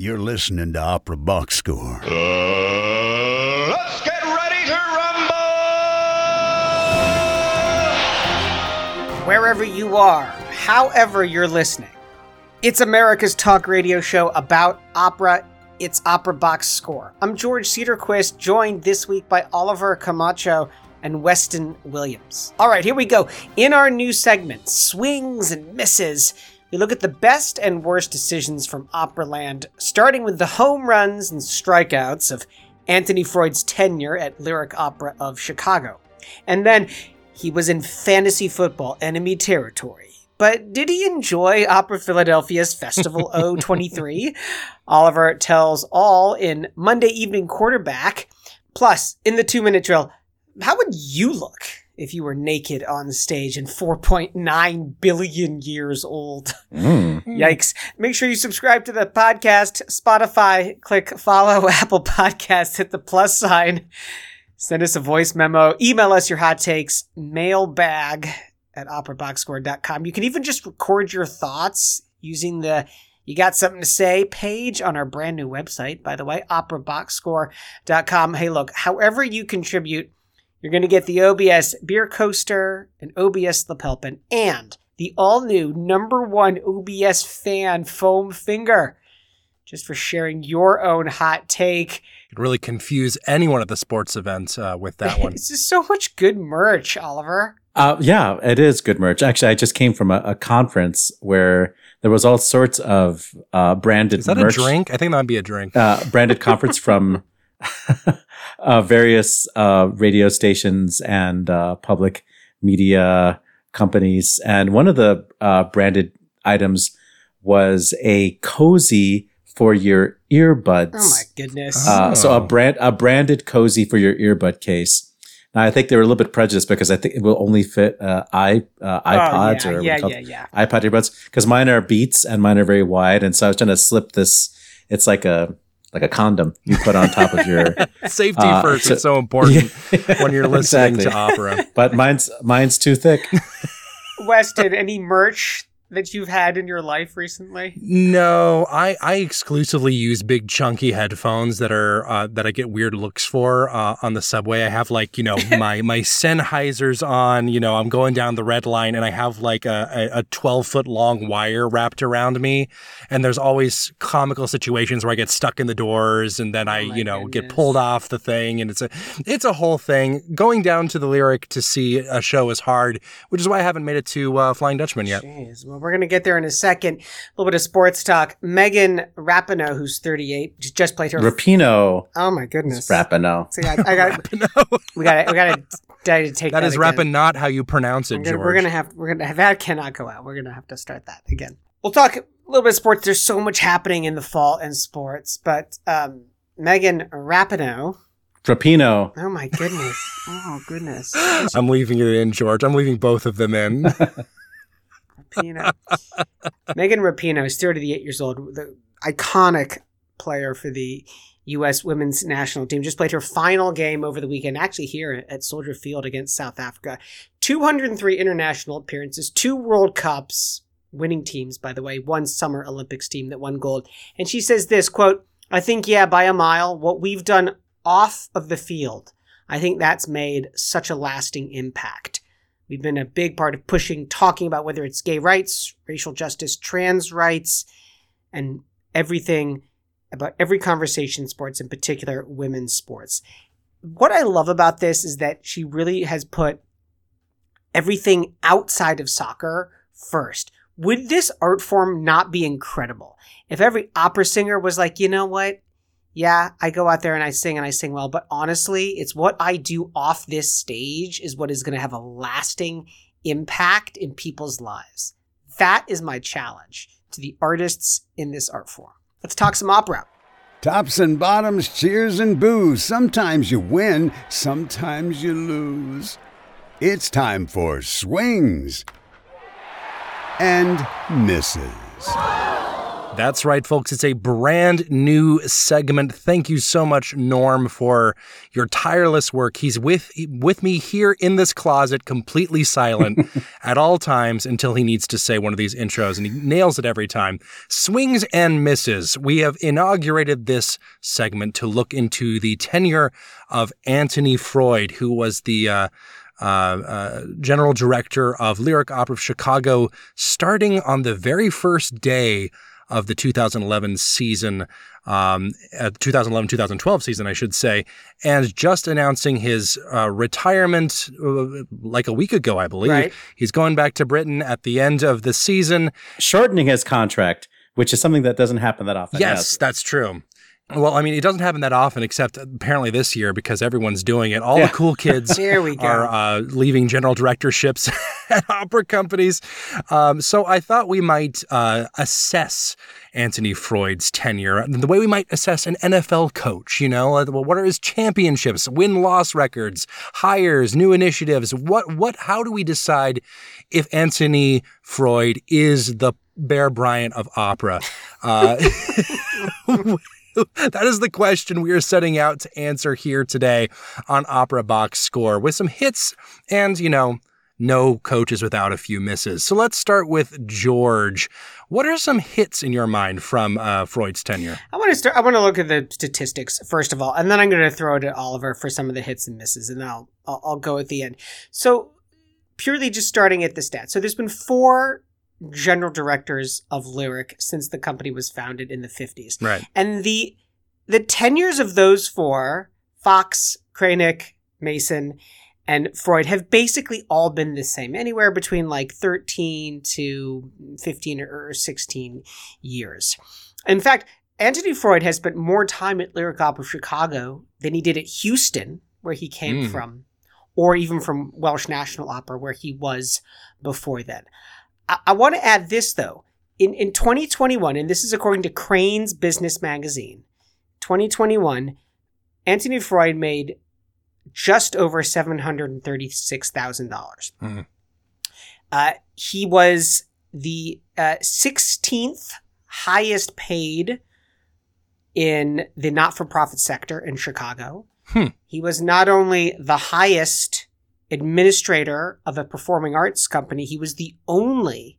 You're listening to Opera Box Score. Uh, let's get ready to rumble! Wherever you are, however you're listening, it's America's talk radio show about opera. It's Opera Box Score. I'm George Cederquist, joined this week by Oliver Camacho and Weston Williams. All right, here we go. In our new segment, Swings and Misses, we look at the best and worst decisions from Operaland, starting with the home runs and strikeouts of Anthony Freud's tenure at Lyric Opera of Chicago. And then he was in fantasy football enemy territory. But did he enjoy Opera Philadelphia's Festival 023? Oliver tells all in Monday Evening Quarterback. Plus, in the two minute drill, how would you look if you were naked on stage and 4.9 billion years old. Mm. Yikes. Make sure you subscribe to the podcast, Spotify, click follow Apple Podcasts, hit the plus sign, send us a voice memo, email us your hot takes, mailbag at operaboxscore.com. You can even just record your thoughts using the you got something to say page on our brand new website, by the way, operaboxscore.com. Hey, look, however you contribute, you're going to get the OBS beer coaster, an OBS lapel pin, and the all new number one OBS fan foam finger. Just for sharing your own hot take. Could really confuse anyone at the sports event uh, with that one. This is so much good merch, Oliver. Uh, yeah, it is good merch. Actually, I just came from a, a conference where there was all sorts of uh, branded. Is that merch, a drink? I think that would be a drink. Uh, branded conference from uh, various uh, radio stations and uh, public media companies, and one of the uh, branded items was a cozy for your earbuds. Oh my goodness. Uh, so a Oh. brand a branded cozy for your earbud case. Now I think they were a little bit prejudiced because I think it will only fit uh, i uh, iPods oh, or yeah, yeah, yeah, iPod earbuds because mine are Beats and mine are very wide, and so I was trying to slip this. It's like a like a condom you put on top of your. Safety uh, first so- is so important Yeah. when you're listening Exactly. to opera. But mine's mine's too thick. Weston, any merch that you've had in your life recently? No, I, I exclusively use big chunky headphones that are uh, that I get weird looks for uh, on the subway. I have like you know my my Sennheisers on. You know I'm going down the red line and I have like a a 12 foot long wire wrapped around me. And there's always comical situations where I get stuck in the doors and then I Oh you know get pulled off the thing and it's a it's a whole thing. Going down to the lyric to see a show is hard, which is why I haven't made it to uh, Flying Dutchman yet. Jeez. Well, we're going to get there in a second. A little bit of sports talk. Megan Rapinoe, who's 38, just played her. Rapino, oh my goodness. Rapino. See, I, I got. no, We got. We got to take that. that is again. rapping not how you pronounce it, We're gonna, George. we're gonna have. We're gonna have that cannot go out. We're gonna have to start that again. We'll talk a little bit of sports. There's so much happening in the fall in sports, but um, Megan Rapinoe. Rapino. Oh my goodness. Oh goodness. I'm leaving it in, George. I'm leaving both of them in. Rapinoe. Megan Rapinoe is 38 years old, the iconic player for the U.S. women's national team. Just played her final game over the weekend, actually here at Soldier Field against South Africa. 203 international appearances, two World Cups, winning teams, by the way, one Summer Olympics team that won gold. And she says this quote, I think, yeah, by a mile, what we've done off of the field, I think that's made such a lasting impact. We've been a big part of pushing, talking about whether it's gay rights, racial justice, trans rights, and everything about every conversation sports, in particular women's sports. What I love about this is that she really has put everything outside of soccer first. Would this art form not be incredible if every opera singer was like, you know what? Yeah, I go out there and I sing and I sing well, but honestly, it's what I do off this stage is what is going to have a lasting impact in people's lives. That is my challenge to the artists in this art form. Let's talk some opera. Tops and bottoms, cheers and boos. Sometimes you win, sometimes you lose. It's time for swings and misses. That's right, folks. It's a brand new segment. Thank you so much, Norm, for your tireless work. He's with with me here in this closet, completely silent at all times until he needs to say one of these intros, and he nails it every time. Swings and misses. We have inaugurated this segment to look into the tenure of Anthony Freud, who was the uh, uh, uh, general director of Lyric Opera of Chicago, starting on the very first day of the 2011 season, um, 2011 2012 season, I should say, and just announcing his uh, retirement uh, like a week ago, I believe. Right. He's going back to Britain at the end of the season. Shortening his contract, which is something that doesn't happen that often. Yes, that's true. Well, I mean, it doesn't happen that often, except apparently this year because everyone's doing it. All Yeah. the cool kids There we go. are uh, leaving general directorships at opera companies. Um, so I thought we might uh, assess Anthony Freud's tenure the way we might assess an NFL coach. You know, what are his championships, win loss records, hires, new initiatives? What what? How do we decide if Anthony Freud is the Bear Bryant of opera? Uh, that is the question we are setting out to answer here today on Opera Box Score with some hits and, you know, no coaches without a few misses. So let's start with George. What are some hits in your mind from uh, Freud's tenure? I want to start. I want to look at the statistics first of all, and then I'm going to throw it at Oliver for some of the hits and misses, and I'll I'll, I'll go at the end. So purely just starting at the stats. So there's been four general directors of Lyric since the company was founded in the 50s, Right. and the the tenures of those four, Fox, Krainik, Mason, and Freud have basically all been the same, anywhere between like 13 to 15 or 16 years. In fact, Anthony Freud has spent more time at Lyric Opera Chicago than he did at Houston, where he came Mm. from, or even from Welsh National Opera, where he was before then. I, I want to add this, though. In, in 2021, and this is according to Crain's Business Magazine, 2021, Anthony Freud made just over $736,000. Mhm. Uh, he was the uh, 16th highest paid in the not for profit sector in Chicago. Hmm. He was not only the highest administrator of a performing arts company, he was the only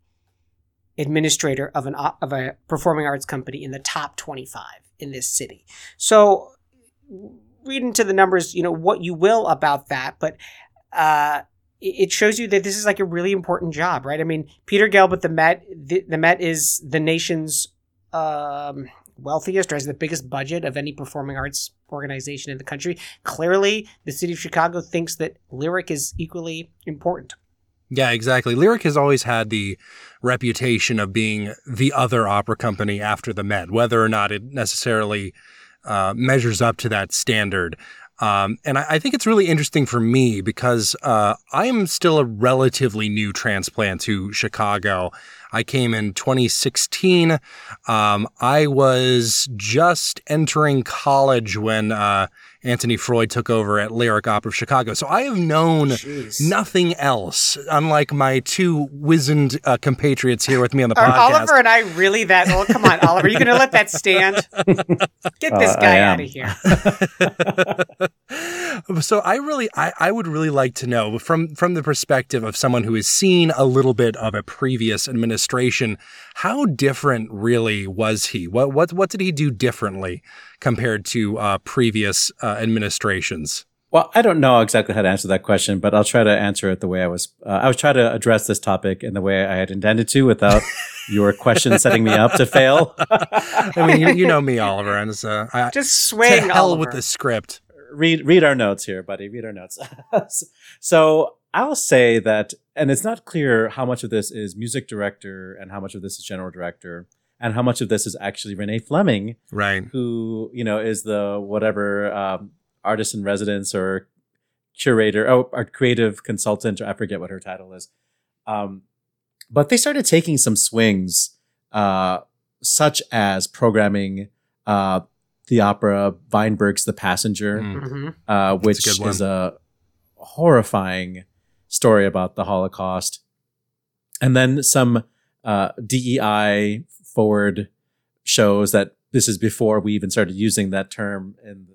administrator of an of a performing arts company in the top 25 in this city. So read into the numbers, you know, what you will about that, but uh it shows you that this is like a really important job, right? I mean, Peter Gelb with the Met, the, the Met is the nation's um, wealthiest or has the biggest budget of any performing arts organization in the country. Clearly, the city of Chicago thinks that Lyric is equally important. Yeah, exactly. Lyric has always had the reputation of being the other opera company after the Met, whether or not it necessarily uh, measures up to that standard. Um, and I, I think it's really interesting for me because uh, I am still a relatively new transplant to Chicago. I came in 2016. Um, I was just entering college when uh, Anthony Freud took over at Lyric Opera of Chicago. So I have known Jeez. nothing else, unlike my two wizened uh, compatriots here with me on the Are podcast. Oliver and I really that old? Come on, Oliver, you gonna let that stand? Get this Uh, guy out of here. so I really, I, I would really like to know from from the perspective of someone who has seen a little bit of a previous administration, how different really was he? What what what did he do differently compared to uh, previous uh, administrations? Well, I don't know exactly how to answer that question, but I'll try to answer it the way I was. Uh, I was trying to address this topic in the way I had intended to, without your question setting me up to fail. I mean, you, you know me, Oliver, and it's, uh, I, Just to swing, hell Oliver. with the script. Read read our notes here, buddy. Read our notes. so I'll say that, and it's not clear how much of this is music director and how much of this is general director, and how much of this is actually Renee Fleming, Right. who you know is the whatever um, artist in residence or curator, oh, or creative consultant, or I forget what her title is. Um, but they started taking some swings, uh, such as programming uh, the opera Weinberg's The Passenger Mm. Mhm. uh, which good one. is a horrifying story about the Holocaust, and then some uh, DEI forward shows that this is before we even started using that term in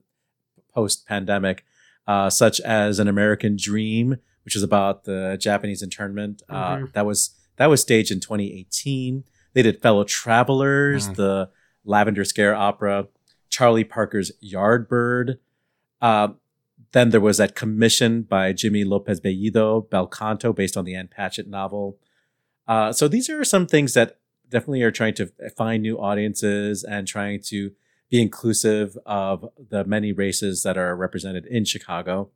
post pandemic, uh, such as An American Dream, which is about the Japanese internment. Uh, Mhm. that was that was staged in 2018. They did Fellow Travelers, Mm. the Lavender Scare opera, Charlie Parker's Yardbird. Uh, then there was that commission by Jimmy Lopez Bellido, Bel Canto, based on the Ann Patchett novel. Uh, so these are some things that definitely are trying to find new audiences and trying to be inclusive of the many races that are represented in Chicago.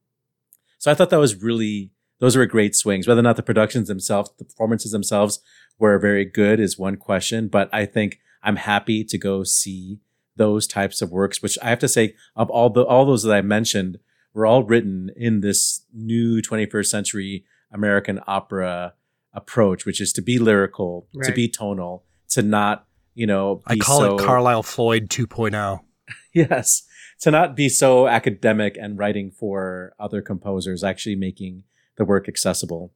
So I thought that was really, those were great swings. Whether or not the productions themselves, the performances themselves were very good is one question, but I think I'm happy to go see those types of works, which I have to say, of all the, all those that I mentioned, were all written in this new 21st century American opera approach, which is to be lyrical, to be tonal, to not, you know, I call so, it Carlisle Floyd oh. 2.0. Yes. To not be so academic and writing for other composers, actually making the work accessible.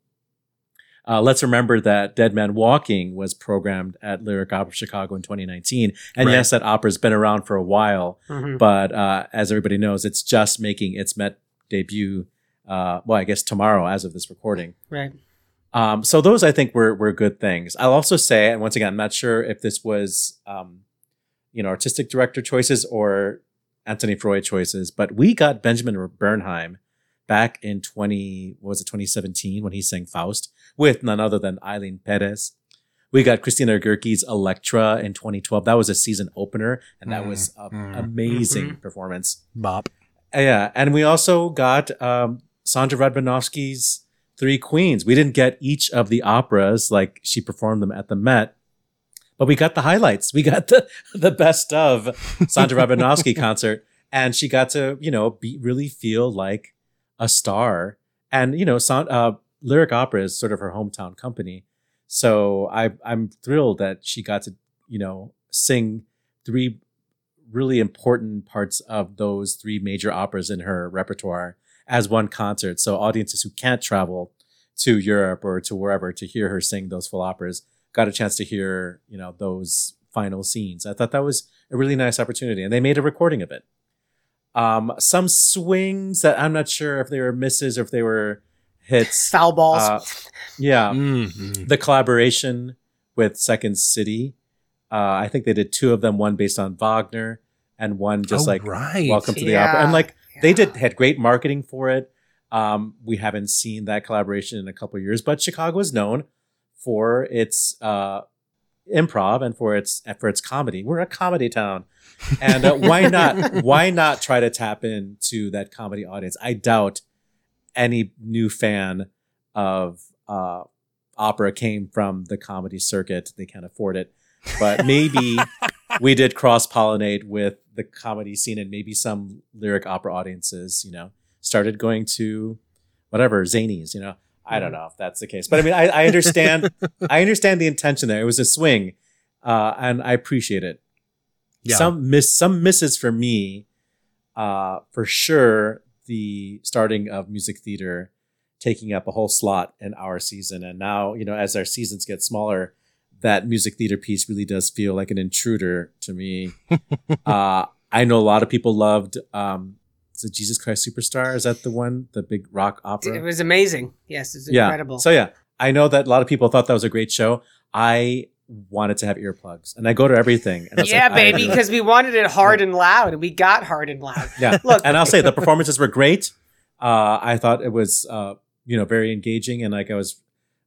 Uh, let's remember that Dead Man Walking was programmed at Lyric Opera Chicago in 2019. And Right. yes, that opera's been around for a while, Mhm. but uh, as everybody knows, it's just making its Met debut, uh, well, I guess tomorrow as of this recording. Right. Um, so those I think were were good things. I'll also say, and once again, I'm not sure if this was um, you know artistic director choices or Anthony Freud choices, but we got Benjamin Bernheim back in 20 what was it 2017 when he sang Faust with none other than Ailyn Perez. We got Christina Goerke's Elektra in 2012. That was a season opener, and that Mm, was an mm. amazing performance. Bop. Yeah, and we also got um, Sondra Radvanovsky's Three Queens. We didn't get each of the operas like she performed them at the Met, but we got the highlights. We got the the best of Sondra Radvanovsky concert, and she got to you know be really feel like a star. And you know, San, uh, lyric opera is sort of her hometown company, so I I'm thrilled that she got to you know sing three really important parts of those three major operas in her repertoire as one concert. So audiences who can't travel to Europe or to wherever to hear her sing those full operas got a chance to hear, you know, those final scenes. I thought that was a really nice opportunity and they made a recording of it. Um, some swings that I'm not sure if they were misses or if they were hits. Foul balls. Uh, yeah Mm-hmm. the collaboration with Second City. Uh, I think they did two of them, one based on Wagner and one just Oh, like right. Welcome to the Yeah. Opera. And like they did had great marketing for it. Um, we haven't seen that collaboration in a couple of years, but Chicago is known for its uh, improv and for its for its comedy. We're a comedy town, and uh, why not? Why not try to tap into that comedy audience? I doubt any new fan of uh, opera came from the comedy circuit. They can't afford it, but maybe we did cross pollinate with the comedy scene, and maybe some lyric opera audiences, you know, started going to whatever zanies. You know, I don't know if that's the case, but I mean, I, I understand. I understand the intention there. It was a swing, uh, and I appreciate it. Yeah. Some miss, some misses for me, uh, for sure. The starting of music theater taking up a whole slot in our season, and now you know, as our seasons get smaller, that music theater piece really does feel like an intruder to me. uh, I know a lot of people loved. Um, it Jesus Christ Superstar? Is that the one, the big rock opera? it was amazing. Yes, it's yeah. incredible. So yeah, I know that a lot of people thought that was a great show. I wanted to have earplugs, and I go to everything. And yeah, like, baby, because we wanted it hard and loud, and we got hard and loud. yeah. Look, and I'll say the performances were great. Uh, I thought it was, uh, you know, very engaging, and like I was,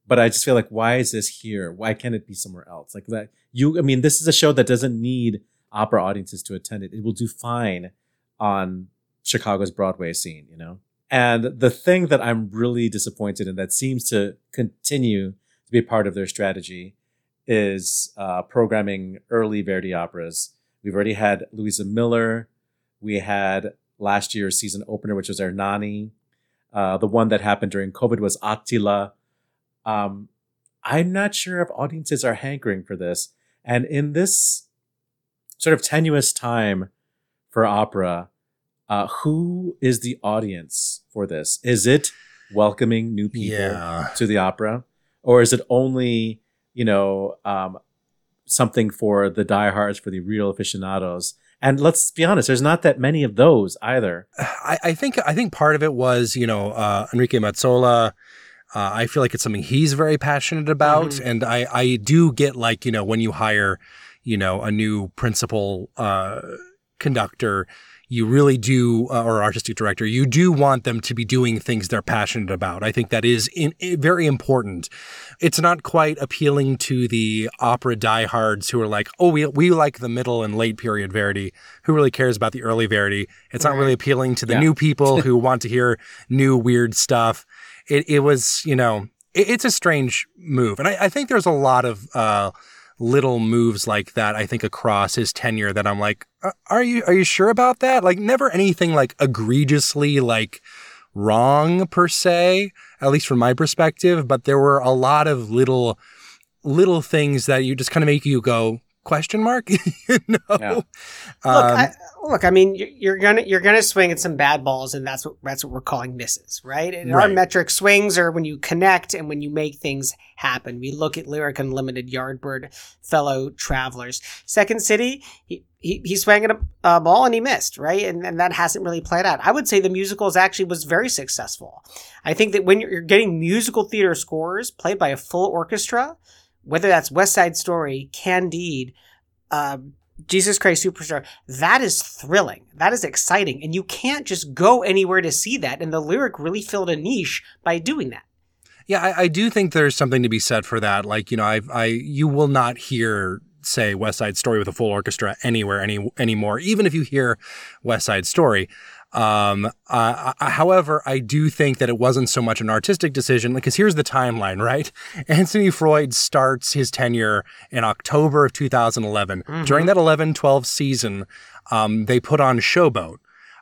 but I just feel like, why is this here? Why can't it be somewhere else? Like that, you. I mean, this is a show that doesn't need opera audiences to attend it. It will do fine on Chicago's Broadway scene, you know. And the thing that I'm really disappointed in that seems to continue to be part of their strategy is uh, programming early Verdi operas. We've already had Luisa Miller. We had last year's season opener, which was Ernani. Uh, the one that happened during COVID was Attila. Um, I'm not sure if audiences are hankering for this. And in this sort of tenuous time for opera, uh, who is the audience for this? Is it welcoming new people Yeah. to the opera, or is it only you know um, something for the diehards, for the real aficionados. And let's be honest, there's not that many of those either. I, I think I think part of it was you know uh, Enrique Mazzola. Uh, I feel like it's something he's very passionate about, Mhm. and I I do get like you know when you hire you know a new principal uh, conductor. You really do, uh, or artistic director, you do want them to be doing things they're passionate about. I think that is in, i- very important. It's not quite appealing to the opera diehards who are like, oh, we, we like the middle and late period Verdi. Who really cares about the early Verdi? It's not really appealing to the Yeah. new people who want to hear new weird stuff. It, it was, you know, it, it's a strange move. And I, I think there's a lot of, uh, little moves like that I think across his tenure that I'm like "Uh, are you are you sure about that? Like never anything like egregiously like wrong per se at least from my perspective but there were a lot of little little things that you just kind of make you go question mark you know Yeah. Look, Um, I, look. I mean, you're, you're gonna you're gonna swing at some bad balls, and that's what that's what we're calling misses, right? And our metric swings are when you connect and when you make things happen. We look at Lyric Unlimited, Yardbird, fellow travelers. Second City, he he, he swung at a, a ball and he missed, right? And, and that hasn't really played out. I would say the musicals actually was very successful. I think that when you're, you're getting musical theater scores played by a full orchestra, whether that's West Side Story, Candide, um, Jesus Christ Superstar, that is thrilling. That is exciting. And you can't just go anywhere to see that. And the lyric really filled a niche by doing that. Yeah, I, I do think there's something to be said for that. Like, you know, I, I, you will not hear, say, West Side Story with a full orchestra anywhere any anymore. Even if you hear West Side Story. Um, uh, I- however, I do think that it wasn't so much an artistic decision because here's the timeline, right? Anthony Freud starts his tenure in October of 2011. During that 11-12 season, um, they put on Showboat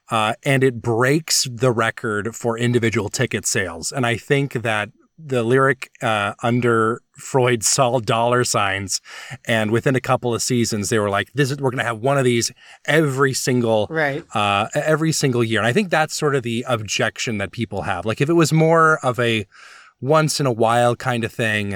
uh, and it breaks the record for individual ticket sales. And I think that the lyric uh, under Freud saw dollar signs, and within a couple of seasons, they were like, "This is we're going to have one of these every single Right. uh, every single year." And I think that's sort of the objection that people have. Like, if it was more of a once in a while kind of thing,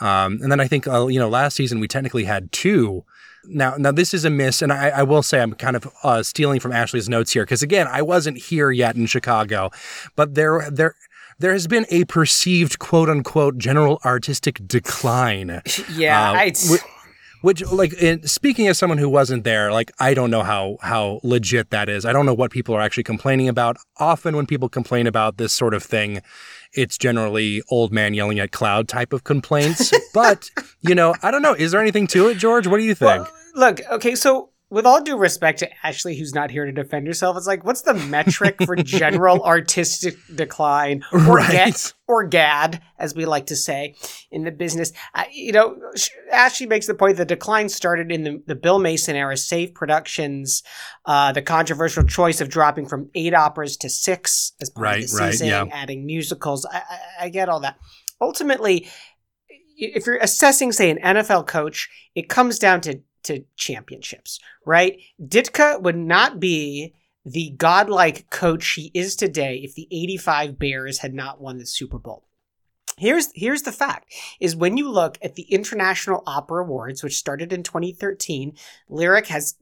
um, and then I think uh, you know last season we technically had two. Now, now this is a miss, and I, I will say I'm kind of uh, stealing from Ashley's notes here because again, I wasn't here yet in Chicago, but there, there, there has been a perceived quote unquote general artistic decline. Yeah. Uh, I, whi- which, like, in, speaking as someone who wasn't there, like, I don't know how how legit that is. I don't know what people are actually complaining about. Often, when people complain about this sort of thing, it's generally old man yelling at cloud type of complaints. but you know, I don't know. Is there anything to it, George? What do you think? Well, look, okay, so with all due respect to Ashley, who's not here to defend herself, it's like, what's the metric for general artistic decline, or, Right. ga- or GAD, as we like to say in the business? Uh, you know, sh- Ashley makes the point the decline started in the, the Bill Mason era, Safe Productions, uh, the controversial choice of dropping from eight operas to six as part Right, of the right, season, yeah. adding musicals. I, I, I get all that. Ultimately, if you're assessing, say, an NFL coach, it comes down to to championships, right? Ditka would not be the godlike coach he is today if the 85 Bears had not won the Super Bowl. Here's here's the fact is when you look at the International Opera Awards which started in 2013, Lyric has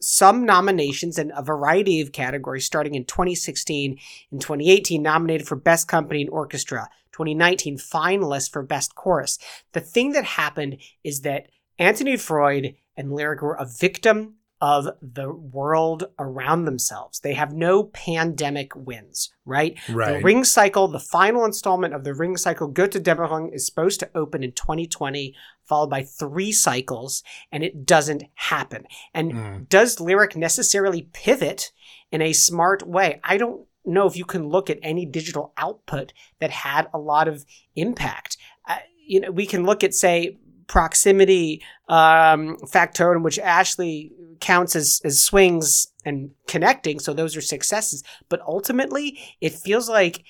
some nominations in a variety of categories starting in 2016 and 2018 nominated for best company and orchestra 2019 finalist for best chorus the thing that happened is that anthony freud and lyric were a victim of the world around themselves. They have no pandemic wins right? Right. the ring cycle the final installment of the ring cycle Götterdämmerung is supposed to open in 2020 followed by three cycles and it doesn't happen. And Mm. does lyric necessarily pivot in a smart way? I don't know if you can look at any digital output that had a lot of impact. Uh, you know we can look at say proximity um, factotum which actually counts as, as swings and connecting so those are successes but ultimately it feels like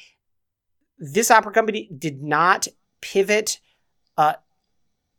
this opera company did not pivot uh,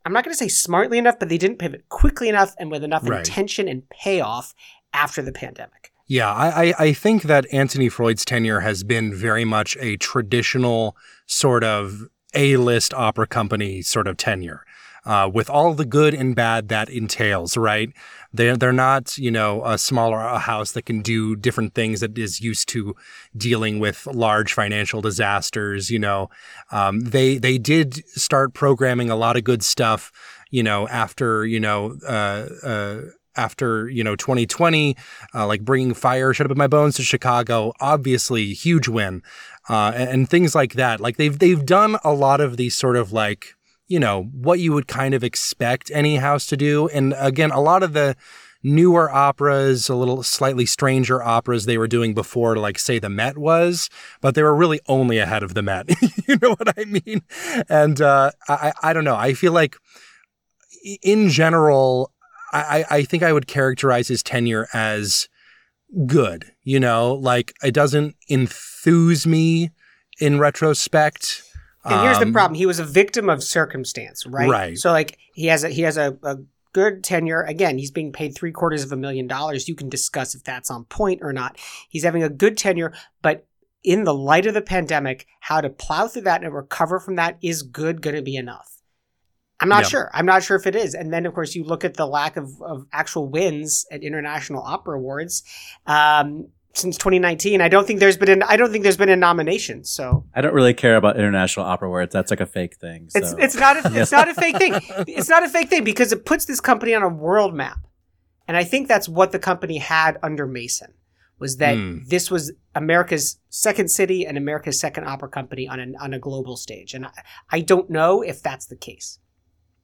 i'm not going to say smartly enough but they didn't pivot quickly enough and with enough Right. intention and payoff after the pandemic Yeah, I, I, I think that Anthony Freud's tenure has been very much a traditional sort of A-list opera company sort of tenure. Uh, with all the good and bad that entails, right? They're, they're not, you know, a smaller house that can do different things that is used to dealing with large financial disasters. You know, um, they, they did start programming a lot of good stuff, you know, after, you know, uh, uh, after you know 2020 uh, like bringing fire shut up in my bones to chicago obviously huge win uh, and, and, things like that like they've they've done a lot of these sort of like you know what you would kind of expect any house to do and again a lot of the newer operas a little slightly stranger operas they were doing before like say the met was but they were really only ahead of the met you know what i mean and uh, I, I don't know i feel like in general I, I think I would characterize his tenure as good. You know, like it doesn't enthuse me in retrospect. And here's um, the problem: he was a victim of circumstance, right? Right. So, like, he has a he has a, a good tenure. Again, he's being paid three quarters of a million dollars. You can discuss if that's on point or not. He's having a good tenure, but in the light of the pandemic, how to plow through that and recover from that is good going to be enough. I'm not sure. I'm not sure if it is. And then, of course, you look at the lack of, of actual wins at International Opera Awards um, since 2019. I don't think there's been an, I don't think there's been a nomination. So I don't really care about International Opera Awards. That's like a fake thing. So. It's it's not a, it's not a fake thing. It's not a fake thing because it puts this company on a world map, and I think that's what the company had under Mason was that mm. this was America's second city and America's second opera company on a on a global stage, and I, I don't know if that's the case.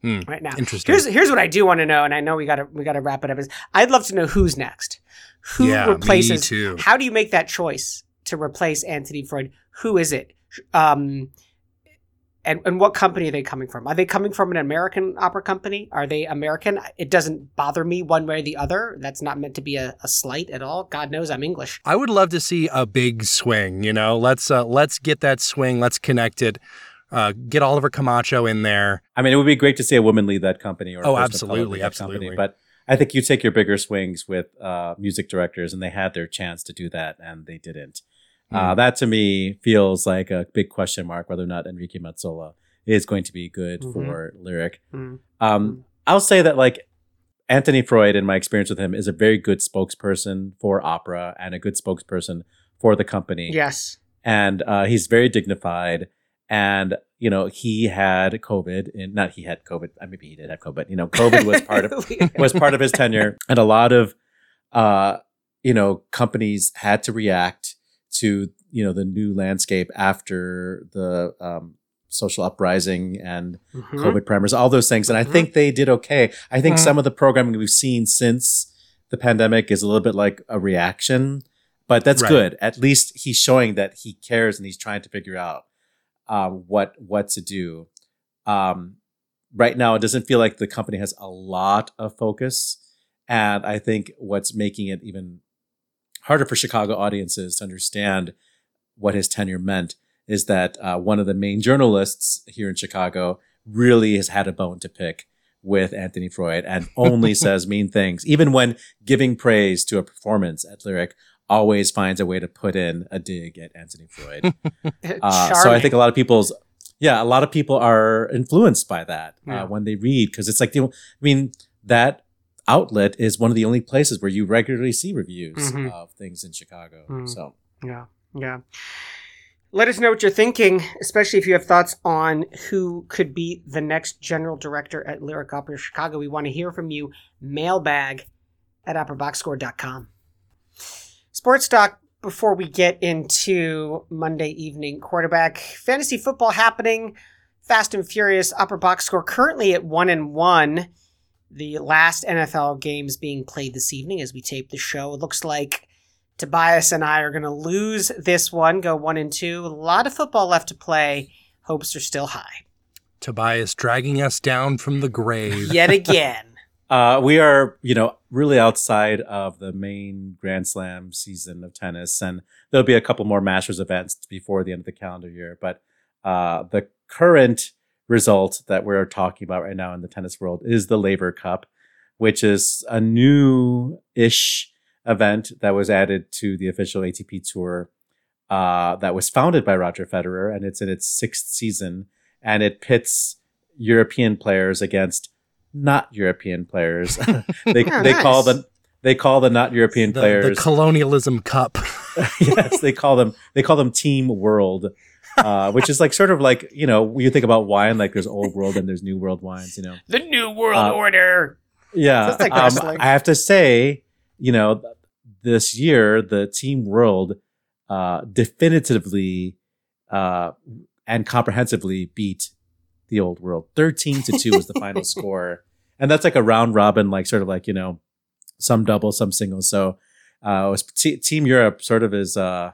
Hmm. right now. Interesting. Here's here's what I do want to know, and I know we gotta we gotta wrap it up. Is I'd love to know who's next. Who yeah, replaces? Me too. How do you make that choice to replace Anthony Freud? Who is it? Um, and and what company are they coming from? Are they coming from an American opera company? Are they American? It doesn't bother me one way or the other. That's not meant to be a, a slight at all. God knows I'm English. I would love to see a big swing. You know, let's uh, let's get that swing. Let's connect it. Uh, get Oliver Camacho in there. I mean, it would be great to see a woman lead that company. Or oh, absolutely, absolutely. Company, but I think you take your bigger swings with uh, music directors, and they had their chance to do that, and they didn't. Mm. Uh, that to me feels like a big question mark whether or not Enrique Mazzola is going to be good mm-hmm. for lyric. Mm. Um, I'll say that like Anthony Freud, in my experience with him, is a very good spokesperson for opera and a good spokesperson for the company. Yes, and uh, he's very dignified and you know he had COVID, and not he had COVID. I maybe he did have COVID. You know, COVID was part of was part of his tenure, and a lot of uh, you know companies had to react to you know the new landscape after the um, social uprising and mm-hmm. COVID primers, all those things, and I mm-hmm. think they did okay. I think mm-hmm. some of the programming we've seen since the pandemic is a little bit like a reaction, but that's right. good. At least he's showing that he cares and he's trying to figure out um, what what to do. Um, right now, it doesn't feel like the company has a lot of focus, and I think what's making it even harder for Chicago audiences to understand what his tenure meant is that uh, one of the main journalists here in Chicago really has had a bone to pick with Anthony Freud and only says mean things, even when giving praise to a performance at Lyric always finds a way to put in a dig at Anthony Freud. uh, so I think a lot of people's yeah, a lot of people are influenced by that uh, yeah. uh, when they read because it's like the, I mean that outlet is one of the only places where you regularly see reviews mm-hmm. of things in Chicago. Mm. So yeah, yeah. Let us know what you're thinking, especially if you have thoughts on who could be the next general director at Lyric Opera Chicago. We want to hear from you. Mailbag at operaboxscore.com. Sports talk before we get into Monday evening quarterback fantasy football happening. Fast and Furious upper box score currently at one and one. The last NFL games being played this evening as we tape the show. It looks like Tobias and I are going to lose this one, go one and two. A lot of football left to play. Hopes are still high. Tobias dragging us down from the grave yet again. Uh, we are, you know, really outside of the main Grand Slam season of tennis, and there'll be a couple more Masters events before the end of the calendar year. But uh, the current result that we're talking about right now in the tennis world is the Laver Cup, which is a new-ish event that was added to the official ATP Tour. Uh, that was founded by Roger Federer, and it's in its sixth season, and it pits European players against not European players. they Oh, they call nice. the they call the not European The, players. the colonialism cup. yes, they call them they call them Team World, uh, which is like sort of like you know when you think about wine, like there's old world and there's new world wines. You know, The New World Uh, Order. yeah. Like um. I have to say, you know, this year the Team World uh, definitively uh, and comprehensively beat the old world. Thirteen to two was the final score, and that's like a round robin, like sort of like you know, some doubles, some singles. So, uh, t- Team Europe sort of is uh,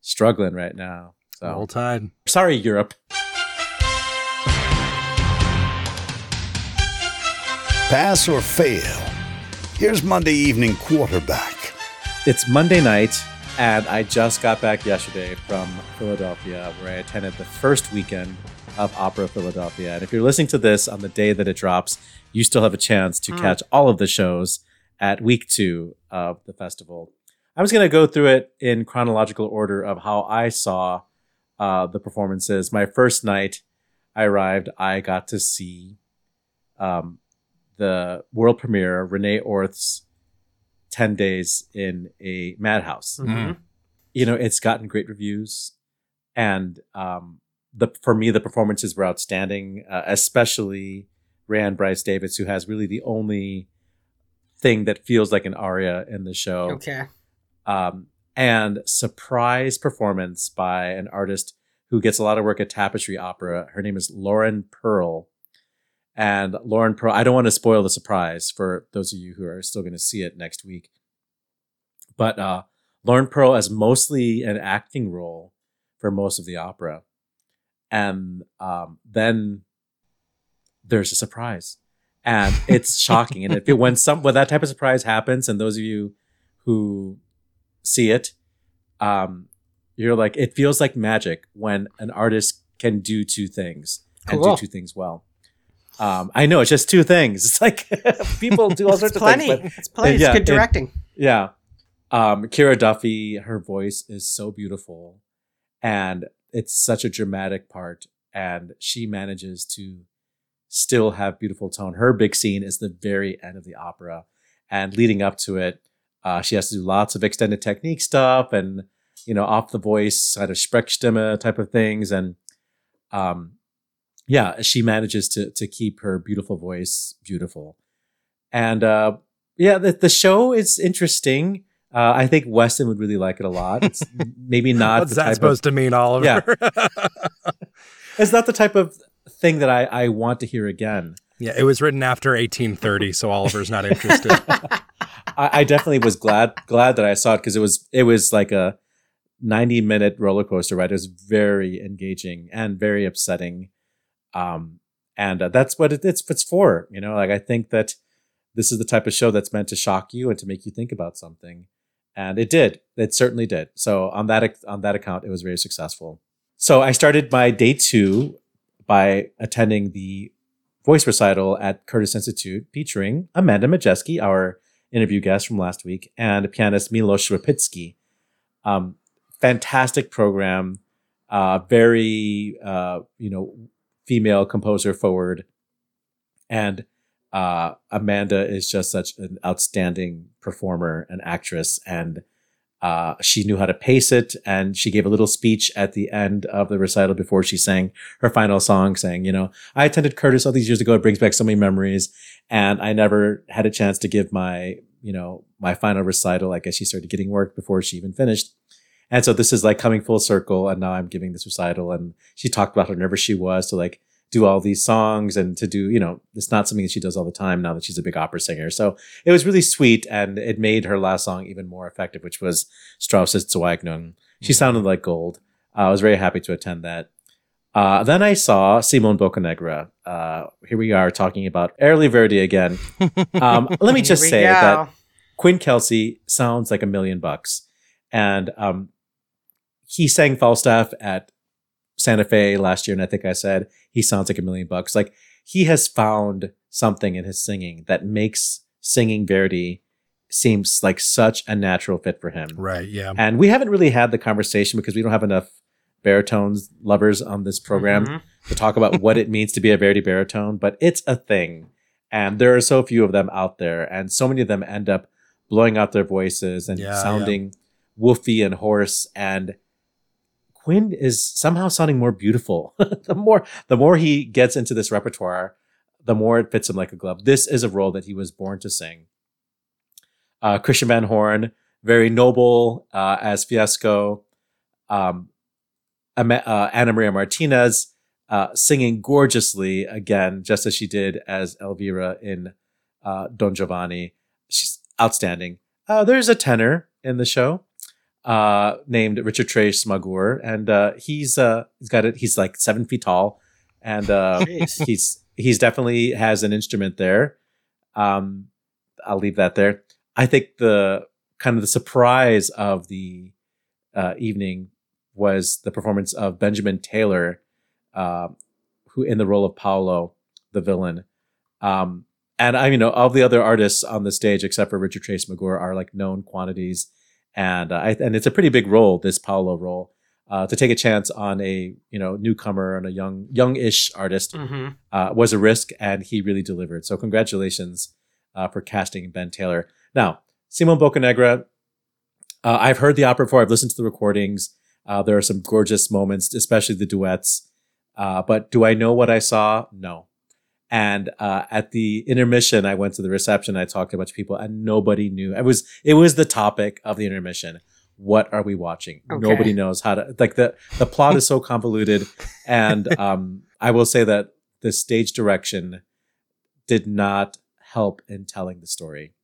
struggling right now. So Roll Tide. sorry, Europe. Pass or fail? Here's Monday evening quarterback. It's Monday night, and I just got back yesterday from Philadelphia, where I attended the first weekend of Opera Philadelphia. And if you're listening to this on the day that it drops, you still have a chance to catch all of the shows at week two of the festival. I was going to go through it in chronological order of how I saw uh, the performances. My first night, I arrived, I got to see um, the world premiere, Rene Orth's 10 Days in a Madhouse. Mhm. You know, it's gotten great reviews. And um, the for me, the performances were outstanding, uh, especially Rand Bryce Davis, who has really the only thing that feels like an aria in the show Okay. um, and surprise performance by an artist who gets a lot of work at Tapestry Opera. Her name is Lauren Pearl. And Lauren Pearl, I don't want to spoil the surprise for those of you who are still going to see it next week. But uh, Lauren Pearl has mostly an acting role for most of the opera. And um, then there's a surprise. And it's shocking. And if it, when some when that type of surprise happens, and those of you who see it, um, you're like, it feels like magic when an artist can do two things and do two things well. Um, I know it's just two things. It's like people do all sorts It's of plenty. things, but it's plenty. It's yeah, good it- directing. yeah. Um, Kiera Duffy, her voice is so beautiful and it's such a dramatic part. And she manages to still have beautiful tone. Her big scene is the very end of the opera. And leading up to it, uh, she has to do lots of extended technique stuff and, you know, off the voice, kind of Sprechstimme type of things. And, um, yeah, she manages to, to keep her beautiful voice beautiful. And, uh, yeah, the, the show is interesting. Uh, I think Weston would really like it a lot. It's maybe not What's that supposed to mean, Oliver? Yeah. it's not the type of thing that I, I want to hear again. yeah, it was written after 1830, so Oliver's not interested. I, I definitely was glad glad that I saw it because it was it was like a ninety minute roller coaster ride. It was very engaging and very upsetting, um, and uh, that's what it, it's it's for. You know, like I think that this is the type of show that's meant to shock you and to make you think about something, and it did. It certainly did. So on that on that account, it was very successful. So I started my day two by attending the voice recital at Curtis Institute featuring Amanda Majeski, our interview guest from last week, and pianist Milos Repicky. Um, fantastic program, uh, very uh, you know female composer forward, and uh, Amanda is just such an outstanding performer and actress, and uh, she knew how to pace it, and she gave a little speech at the end of the recital before she sang her final song, saying, "You know, I attended Curtis all these years ago. It brings back so many memories, and I never had a chance to give my, you know, my final recital. I guess she started getting work before she even finished." And so this is like coming full circle, and now I'm giving this recital. And she talked about how nervous she was to like do all these songs and to do, you know, it's not something that she does all the time now that she's a big opera singer. So it was really sweet, and it made her last song even more effective, which was Strauss's Zueignung. She sounded like gold. Uh, I was very happy to attend that. Uh, then I saw Simone Boccanegra. Uh, here we are talking about Early Verdi again. Um, let me just say go. that Quinn Kelsey sounds like a million bucks. And um, he sang Falstaff at Santa Fe last year, and I think I said he sounds like a million bucks. Like he has found something in his singing that makes singing Verdi seems like such a natural fit for him. right, yeah. And we haven't really had the conversation because we don't have enough baritones lovers on this program Mhm. to talk about what it means to be a Verdi baritone, but it's a thing. And there are so few of them out there, and so many of them end up blowing out their voices and Yeah, yeah. sounding woofy and hoarse. And Quinn is somehow sounding more beautiful. the more the more he gets into this repertoire, the more it fits him like a glove. This is a role that he was born to sing. Uh, Christian Van Horn, very noble uh, as Fiesco. Um, uh, Ana Maria Martinez uh, singing gorgeously again, just as she did as Elvira in uh, Don Giovanni. She's outstanding. Uh, there's a tenor in the show uh, named Richard Trey Smagur, and uh, he's uh, he's got it. He's like seven feet tall, and uh, he's he's definitely has an instrument there. Um, I'll leave that there. I think the kind of the surprise of the uh, evening was the performance of Benjamin Taylor, uh, who in the role of Paolo, the villain. Um, and I, you know, all the other artists on the stage, except for Richard Trey Smagur, are like known quantities, and uh, I, and it's a pretty big role, this Paolo role. Uh, to take a chance on a you know newcomer and a young young-ish artist Mhm. uh, was a risk, and he really delivered. So congratulations uh, for casting Ben Taylor. Now, Simon Boccanegra, uh, I've heard the opera before. I've listened to the recordings. Uh, there are some gorgeous moments, especially the duets. Uh, but do I know what I saw? No. And uh, at the intermission, I went to the reception. I talked to a bunch of people, and nobody knew. It was it was the topic of the intermission. What are we watching? Okay. Nobody knows how to like the the plot is so convoluted, and um, I will say that the stage direction did not help in telling the story.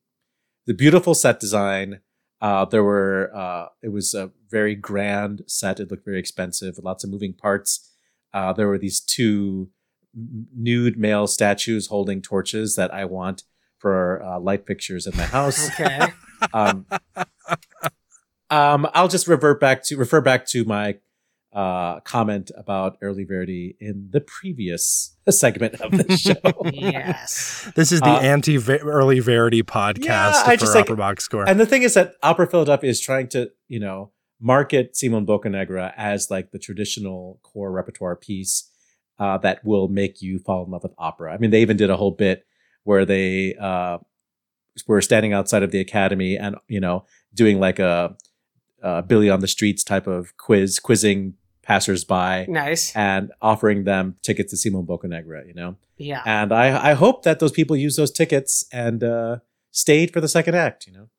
The beautiful set design. Uh, there were. Uh, it was a very grand set. It looked very expensive. Lots of moving parts. Uh, there were these two nude male statues holding torches that I want for uh, light fixtures in my house. Okay. um, um, I'll just revert back to refer back to my uh, comment about early Verdi in the previous segment of the show. yes. This is the Uh, anti early Verdi podcast Yeah, I for just like- Opera Box Score. And the thing is that Opera Philadelphia is trying to, you know, market Simon Boccanegra as like the traditional core repertoire piece uh, that will make you fall in love with opera. I mean, they even did a whole bit where they uh, were standing outside of the academy and, you know, doing like a, a Billy on the Streets type of quiz, quizzing passersby Nice. and offering them tickets to Simon Boccanegra, you know? Yeah. And I, I hope that those people use those tickets and uh, stayed for the second act. You know,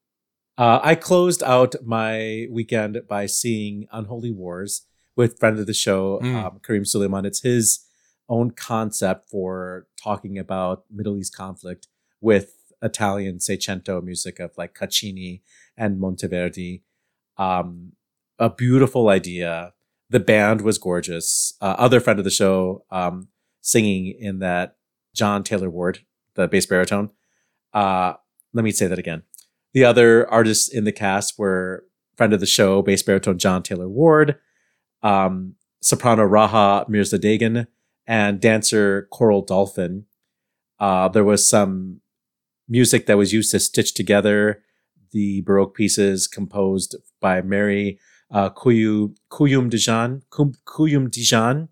uh, I closed out my weekend by seeing Unholy Wars with friend of the show Mm. um, Karim Sulayman. It's his own concept for talking about Middle East conflict with Italian Seicento music of like Caccini and Monteverdi. Um, a beautiful idea. The band was gorgeous. Uh, other friend of the show, um, singing in that John Taylor Ward, the bass baritone. Uh, let me say that again. The other artists in the cast were friend of the show, bass baritone John Taylor Ward, um, soprano Raha Mirzadegan, and dancer Coral Dolphin. Uh, there was some music that was used to stitch together the Baroque pieces composed by Mary uh, Kuyu, Kouyoumdjian. Kum- Kouyoumdjian.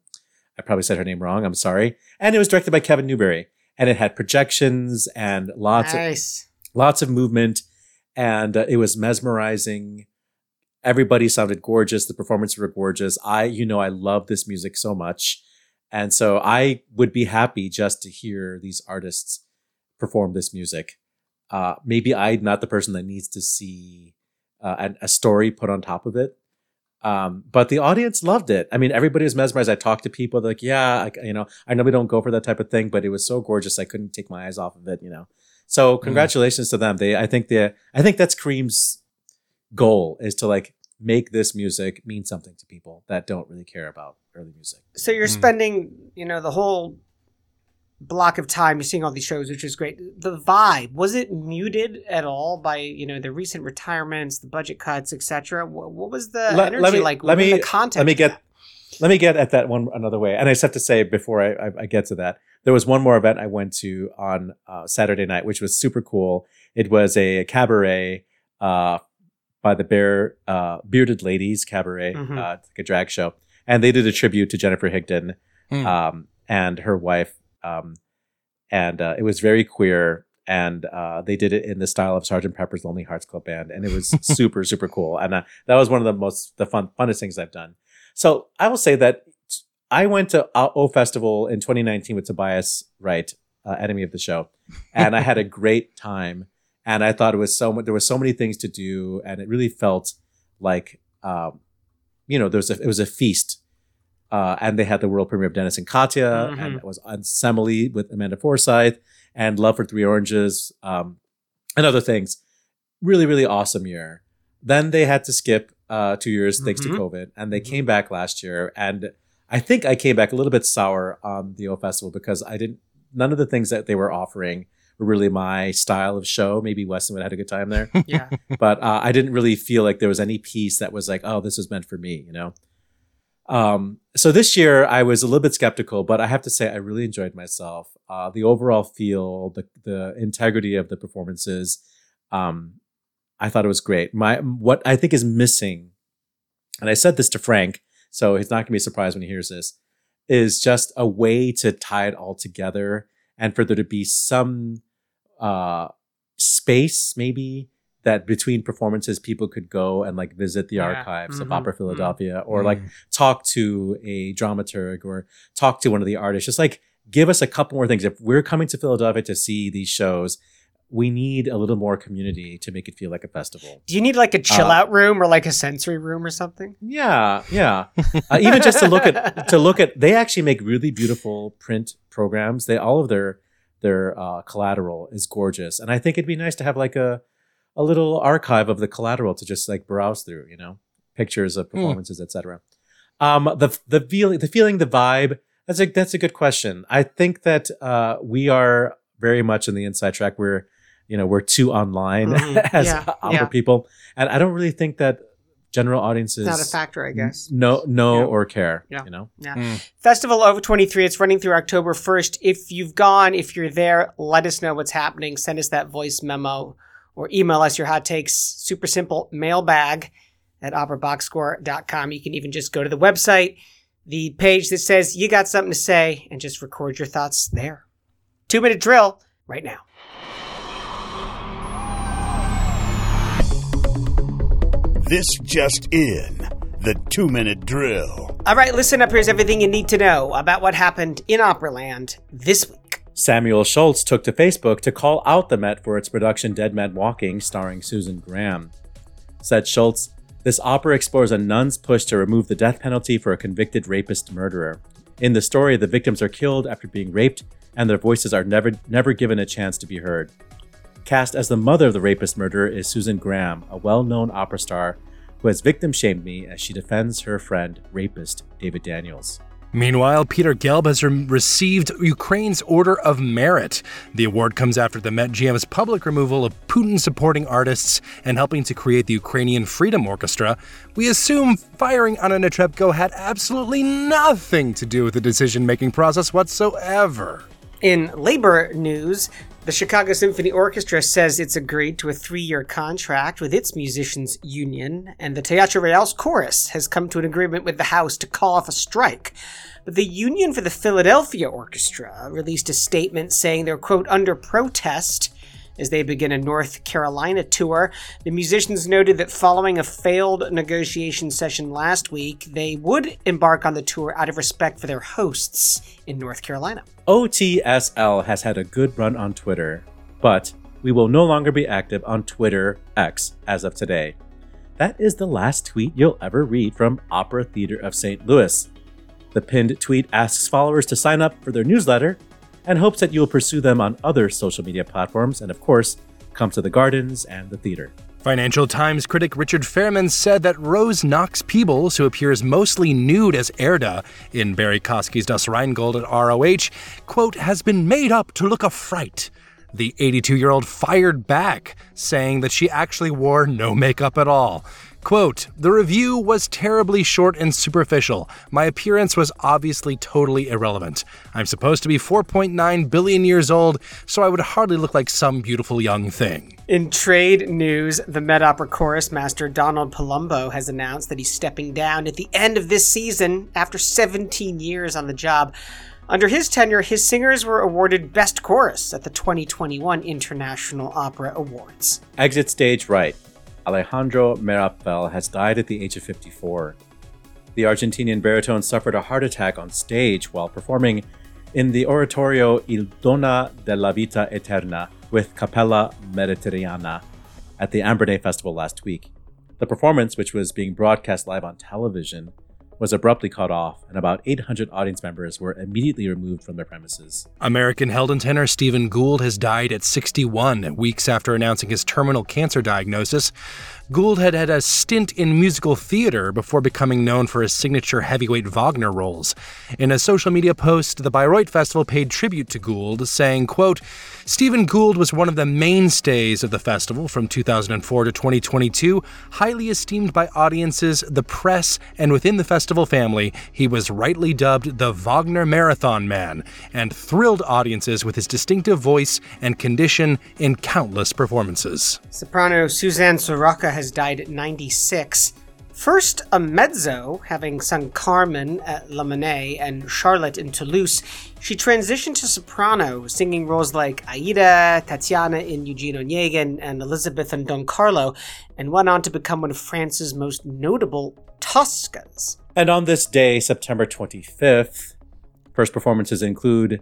I probably said her name wrong. I'm sorry. And it was directed by Kevin Newberry. And it had projections and lots of lots of movement, and uh, it was mesmerizing. Everybody sounded gorgeous. The performances were gorgeous. I, you know, I love this music so much, and so I would be happy just to hear these artists perform this music. Uh, maybe I'm not the person that needs to see uh, an, a story put on top of it. Um, but the audience loved it. I mean, everybody was mesmerized. I talked to people they're like, yeah, I, you know, I know we don't go for that type of thing, but it was so gorgeous. I couldn't take my eyes off of it, you know? So congratulations to them. They, I think they, I think that's Karim's goal is to like make this music mean something to people that don't really care about early music. So you're Mm. spending, you know, the whole block of time you're seeing all these shows, which is great. The vibe was it muted at all by you know the recent retirements, the budget cuts, etc. What, what was the Let- energy let me- like? let me- the context. let me get- that? Let me get at that one another way. And I just have to say before I, I, I get to that, there was one more event I went to on uh, Saturday night, which was super cool. It was a cabaret uh, by the Bear uh, Bearded Ladies Cabaret, Mhm. uh, like a drag show. and they did a tribute to Jennifer Higdon Hmm. um, and her wife, um, and uh, it was very queer. And uh, they did it in the style of Sergeant Pepper's Lonely Hearts Club Band, and it was super super cool. And uh, that was one of the most the fun funnest things I've done. So I will say that I went to O Festival in 2019 with Tobias Wright, uh, enemy of the show, and I had a great time. And I thought it was so much. There were so many things to do, and it really felt like, um, you know, there was a, it was a feast. Uh, and they had the world premiere of Dennis and Katya, Mhm. and it was on Semele with Amanda Forsythe, and Love for Three Oranges, um, and other things. Really, really awesome year. Then they had to skip uh, two years thanks Mhm. to COVID, and they Mhm. came back last year. And I think I came back a little bit sour on the O Festival because I didn't. None of the things that they were offering really my style of show. Maybe Weston would have had a good time there, Yeah. but uh, I didn't really feel like there was any piece that was like, oh, this was meant for me, you know. Um, so this year I was a little bit skeptical, but I have to say I really enjoyed myself. Uh, the overall feel, the the integrity of the performances, um, I thought it was great. My what I think is missing, and I said this to Frank, so he's not going to be surprised when he hears this, is just a way to tie it all together and for there to be some uh, space, maybe that between performances people could go and like visit the Yeah. archives of Mhm. Opera Mhm. Philadelphia or Mm. like talk to a dramaturg or talk to one of the artists. Just like give us a couple more things. If we're coming to Philadelphia to see these shows, we need a little more community to make it feel like a festival. Do you need like a chill Uh, out room or like a sensory room or something? Yeah, yeah. Uh, even just to look at to look at, they actually make really beautiful print programs. They all of their their uh, collateral is gorgeous, and I think it'd be nice to have like a a little archive of the collateral to just like browse through. You know, pictures of performances, etc. Um, the the feeling, the feeling, the vibe. That's a that's a good question. I think that uh, we are very much in the inside track. We're you know we're too online Mhm. as Yeah, opera yeah. people, and I don't really think that general audiences Not a factor, I guess. no know Yeah. or care. Yeah. You know, Festival over 23. It's running through October 1st. If you've gone, if you're there, let us know what's happening. Send us that voice memo or email us your hot takes. Super simple mailbag at operaboxscore.com. You can even just go to the website, the page that says you got something to say, and just record your thoughts there. Two minute drill right now. This just in. The two minute drill. All right, listen up. Here's everything you need to know about what happened in Operaland this week. Samuel Schultz took to Facebook to call out the Met for its production Dead Man Walking, starring Susan Graham. Said Schultz, this opera explores a nun's push to remove the death penalty for a convicted rapist murderer. In the story, the victims are killed after being raped, and their voices are never never given a chance to be heard. Cast as the mother of the rapist murderer is Susan Graham, a well-known opera star who has victim shamed me as she defends her friend rapist David Daniels. Meanwhile, Peter Gelb has received Ukraine's Order of Merit. The award comes after the Met GM's public removal of Putin supporting artists and helping to create the Ukrainian Freedom Orchestra. We assume firing Anna Netrebko had absolutely nothing to do with the decision making process whatsoever. In labor news, the Chicago Symphony Orchestra says it's agreed to a three year contract with its musicians union, and the Teatro Real's chorus has come to an agreement with the House to call off a strike. But the Union for the Philadelphia Orchestra released a statement saying they're, quote, under protest as they begin a North Carolina tour. The musicians noted that following a failed negotiation session last week, they would embark on the tour out of respect for their hosts in North Carolina. OTSL has had a good run on Twitter, but we will no longer be active on Twitter X as of today. That is the last tweet you'll ever read from Opera Theater of St. Louis. The pinned tweet asks followers to sign up for their newsletter and hopes that you will pursue them on other social media platforms and, of course, come to the gardens and the theater. Financial Times critic Richard Fairman said that Rose Knox Peebles, who appears mostly nude as Erda in Barrie Kosky's Das Rheingold at ROH, quote, has been made up to look a fright. The 82 year old fired back, saying that she actually wore no makeup at all. Quote, the review was terribly short and superficial. My appearance was obviously totally irrelevant. I'm supposed to be 4.9 billion years old, so I would hardly look like some beautiful young thing. In trade news, the Met Opera chorus master Donald Palumbo has announced that he's stepping down at the end of this season after 17 years on the job. Under his tenure, his singers were awarded Best Chorus at the 2021 International Opera Awards. Exit stage right. Alejandro Meerapfel has died at the age of 54. The Argentinian baritone suffered a heart attack on stage while performing in the oratorio Il Dono della Vita Eterna with Cappella Mediterranea at the Ambronay Festival last week. The performance, which was being broadcast live on television, was abruptly cut off, and about 800 audience members were immediately removed from their premises. American Helden tenor Stephen Gould has died at 61, weeks after announcing his terminal cancer diagnosis. Gould had had a stint in musical theater before becoming known for his signature heavyweight Wagner roles. In a social media post, the Bayreuth Festival paid tribute to Gould, saying, quote, Stephen Gould was one of the mainstays of the festival from 2004 to 2022, highly esteemed by audiences, the press, and within the festival family. He was rightly dubbed the Wagner Marathon Man and thrilled audiences with his distinctive voice and condition in countless performances. Soprano Suzanne Sarroca has died at 96. First a mezzo, having sung Carmen at La Monnaie and Charlotte in Toulouse, she transitioned to soprano, singing roles like Aida, Tatiana in Eugene Onegin, and Elizabeth in Don Carlo, and went on to become one of France's most notable Toscas. And on this day, September 25th, first performances include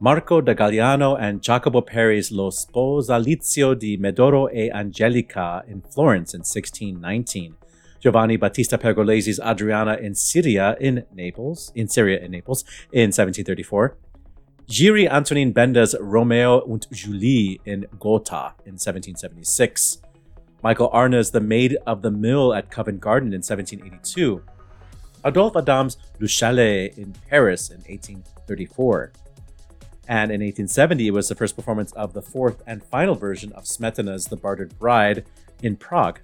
Marco da Gagliano and Jacopo Peri's Lo Sposalizio di Medoro e Angelica in Florence in 1619. Giovanni Battista Pergolesi's Adriana in Syria in Naples, in Syria in Naples in 1734. Jiří Antonin Benda's Romeo und Julie in Gotha in 1776. Michael Arne's The Maid of the Mill at Covent Garden in 1782. Adolphe Adam's Le Chalet in Paris in 1834. And in 1870, it was the first performance of the fourth and final version of Smetana's The Bartered Bride in Prague.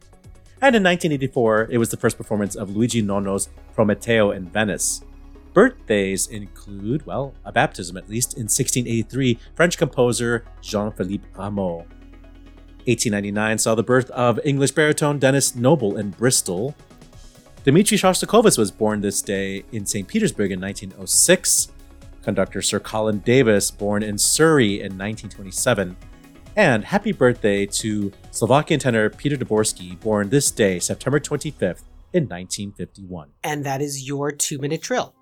And in 1984, it was the first performance of Luigi Nono's Prometeo in Venice. Birthdays include, well, a baptism at least, in 1683, French composer Jean Philippe Rameau. 1899 saw the birth of English baritone Dennis Noble in Bristol. Dmitri Shostakovich was born this day in St. Petersburg in 1906. Conductor Sir Colin Davis, born in Surrey in 1927. And happy birthday to Slovakian tenor Peter Dvorsky, born this day, September 25th, in 1951. And that is your two minute drill.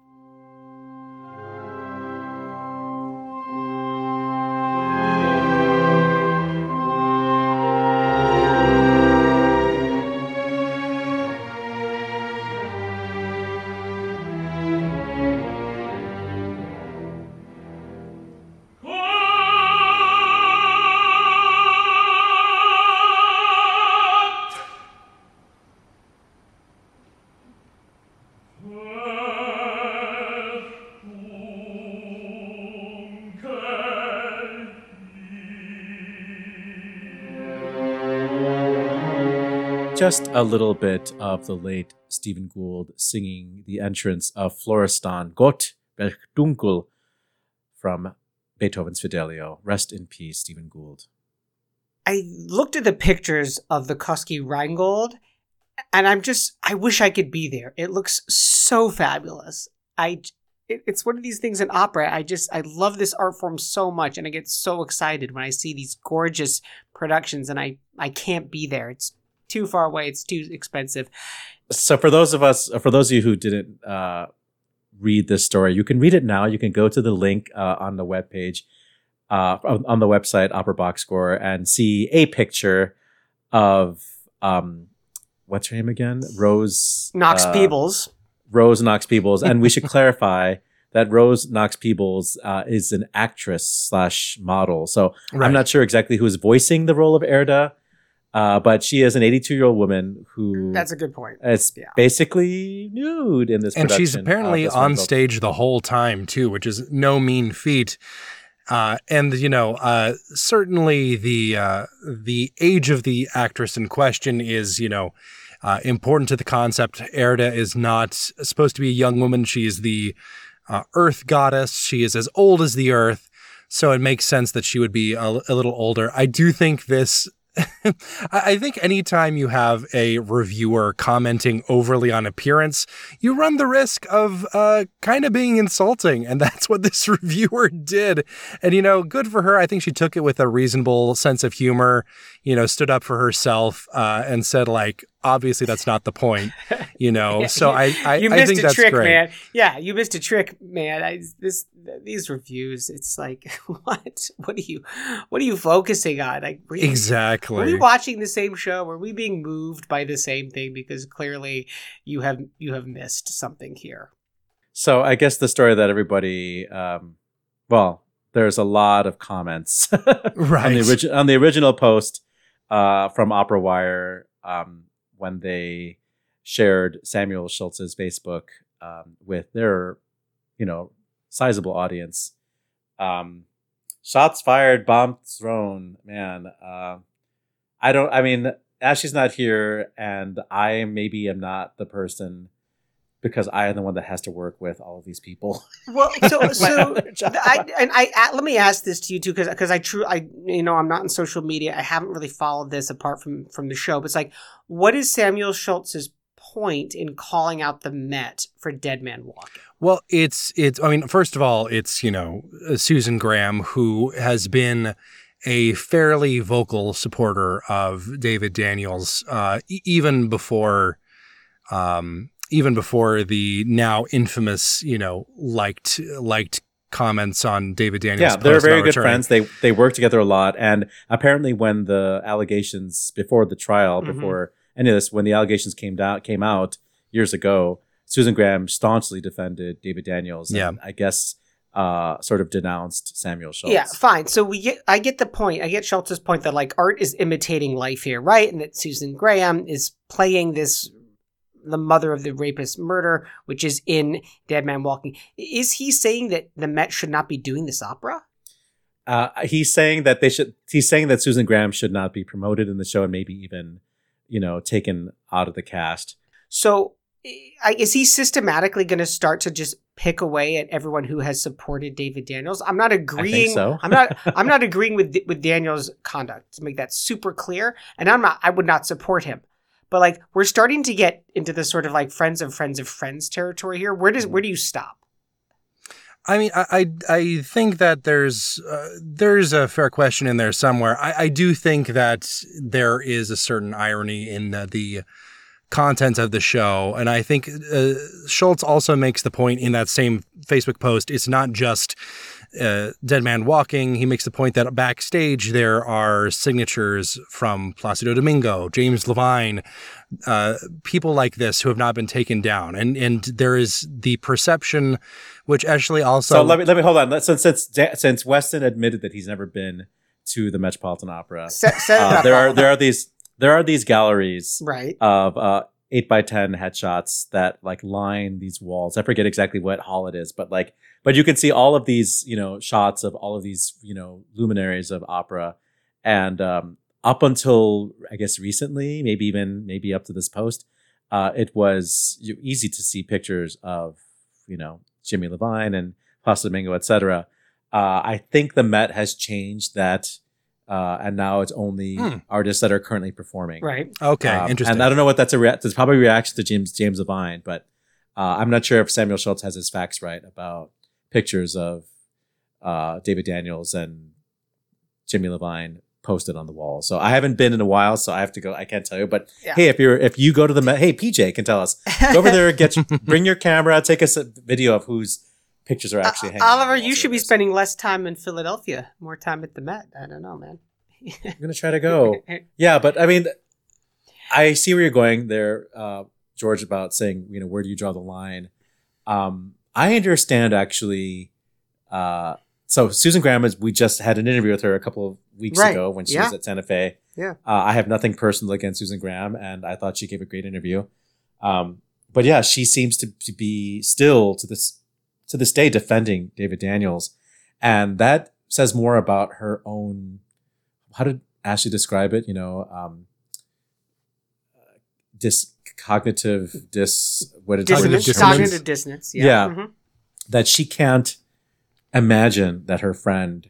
Just a little bit of the late Stephen Gould singing the entrance of Florestan Gott Dunkel from Beethoven's Fidelio. Rest in peace, Stephen Gould. I looked at the pictures of the Kosky Rheingold, and I'm just, I wish I could be there. It looks so fabulous. I, it, it's one of these things in opera. I just, I love this art form so much, and I get so excited when I see these gorgeous productions, and I, I can't be there. It's too far away. It's too expensive. So for those of us, for those of you who didn't uh, read this story, you can read it now. You can go to the link uh, on the webpage, uh, on the website Opera Box Score, and see a picture of um, what's her name again? Rose Knox uh, Peebles. Rose Knox Peebles, and we should clarify that Rose Knox Peebles uh, is an actress slash model. So Right. I'm not sure exactly who's voicing the role of Erda, uh, but she is an 82 year old woman who That's a good point. It's Yeah. basically nude in this and she's production of apparently this on Rheingold. stage the whole time too, which is no mean feat. Uh, and you know, uh, certainly the uh, the age of the actress in question is you know uh, important to the concept. Erda is not supposed to be a young woman; she is the uh, Earth goddess. She is as old as the Earth, so it makes sense that she would be a, a little older. I do think this I think anytime you have a reviewer commenting overly on appearance, you run the risk of uh, kind of being insulting. And that's what this reviewer did. And, you know, good for her. I think she took it with a reasonable sense of humor, you know, stood up for herself uh, and said, like, obviously that's not the point, you know. Yeah, so I, I, you I missed think a that's trick, great. man. Yeah, you missed a trick, man. I, this these reviews, it's like what? What are you? What are you focusing on? Like were you- Exactly. Were we watching the same show? Were we being moved by the same thing? Because clearly, you have you have missed something here. So I guess the story that everybody, um, well, there's a lot of comments Right. on the original on the original post uh, from Opera Wire um, when they shared Samuel Schultz's Facebook um, with their, you know, sizable audience. Um, shots fired, bomb thrown. Man, uh, I don't. I mean, Ashley's not here, and I maybe am not the person because I am the one that has to work with all of these people. Well, so so other job. I and I a- let me ask this to you too, because because I true I you know I'm not in social media. I haven't really followed this apart from from the show. But it's like, what is Samuel Schultz's point in calling out the Met for Dead Man Walking? Well, it's it's. I mean, first of all, it's you know uh, Susan Graham who has been a fairly vocal supporter of David Daniels, uh, e- even before, um, even before the now infamous, you know, liked liked comments on David Daniels. yeah, they're very good returning. friends. They they work together a lot, and apparently, when the allegations before the trial, Mhm. before any of this, when the allegations came down came out years ago, Susan Graham staunchly defended David Daniels. And Yeah. I guess uh, sort of denounced Samuel Schultz. Yeah, fine. So we get I get the point. I get Schultz's point that like art is imitating life here, right? And that Susan Graham is playing this the mother of the rapist murder, which is in Dead Man Walking. Is he saying that the Met should not be doing this opera? Uh, he's saying that they should. He's saying that Susan Graham should not be promoted in the show, and maybe even, you know, taken out of the cast. So is he systematically going to start to just pick away at everyone who has supported David Daniels? I'm not agreeing. so. I'm not. I'm not agreeing with with Daniels' conduct to make that super clear. And I'm not. I would not support him. But like we're starting to get into the sort of like friends of friends of friends territory here. Where does where do you stop? I mean, I I, I think that there's uh, there's a fair question in there somewhere. I, I do think that there is a certain irony in the, the content of the show, and I think uh, Schultz also makes the point in that same Facebook post. It's not just uh, Dead Man Walking. He makes the point that backstage there are signatures from Placido Domingo, James Levine, uh, people like this who have not been taken down, and and there is the perception, which actually also So, let me let me hold on. Since since since Weston admitted that he's never been to the Metropolitan Opera, Set, set uh, there are there are these there are these galleries right. of uh, eight by ten headshots that like line these walls. I forget exactly what hall it is, but like, but you can see all of these, you know, shots of all of these, you know, luminaries of opera, and um, up until I guess recently, maybe even maybe up to this post, uh, it was easy to see pictures of, you know, Jimmy Levine and Placido Domingo, etc. Uh, I think the Met has changed that. Uh, and now it's only Hmm. artists that are currently performing. Right. okay, Um, interesting. And I don't know what that's a rea- that's probably a reaction to James James Levine, but uh, I'm not sure if Samuel Schultz has his facts right about pictures of uh, David Daniels and Jimmy Levine posted on the wall. So I haven't been in a while, so I have to go. I can't tell you, but Yeah. hey, if you're if you go to the hey PJ can tell us. Go over there, get bring your camera, take us a video of whose pictures are actually hanging. on the Uh, Oliver, you should be spending less time in Philadelphia, more time at the Met. I don't know, man. I'm gonna try to go. Yeah, but I mean, I see where you're going there, uh, George, about saying, you know, where do you draw the line? Um, I understand actually. Uh, so Susan Graham is, we just had an interview with her a couple of weeks Right. ago when she Yeah. was at Santa Fe. Yeah. Uh, I have nothing personal against Susan Graham, and I thought she gave a great interview. Um, but yeah, she seems to, to be still to this to this day defending David Daniels, and that says more about her own. How did Ashley describe it? You know, um, dis cognitive dis what did Dissonance, dissonance. cognitive dissonance. Yeah. Yeah. Mhm. that she can't imagine that her friend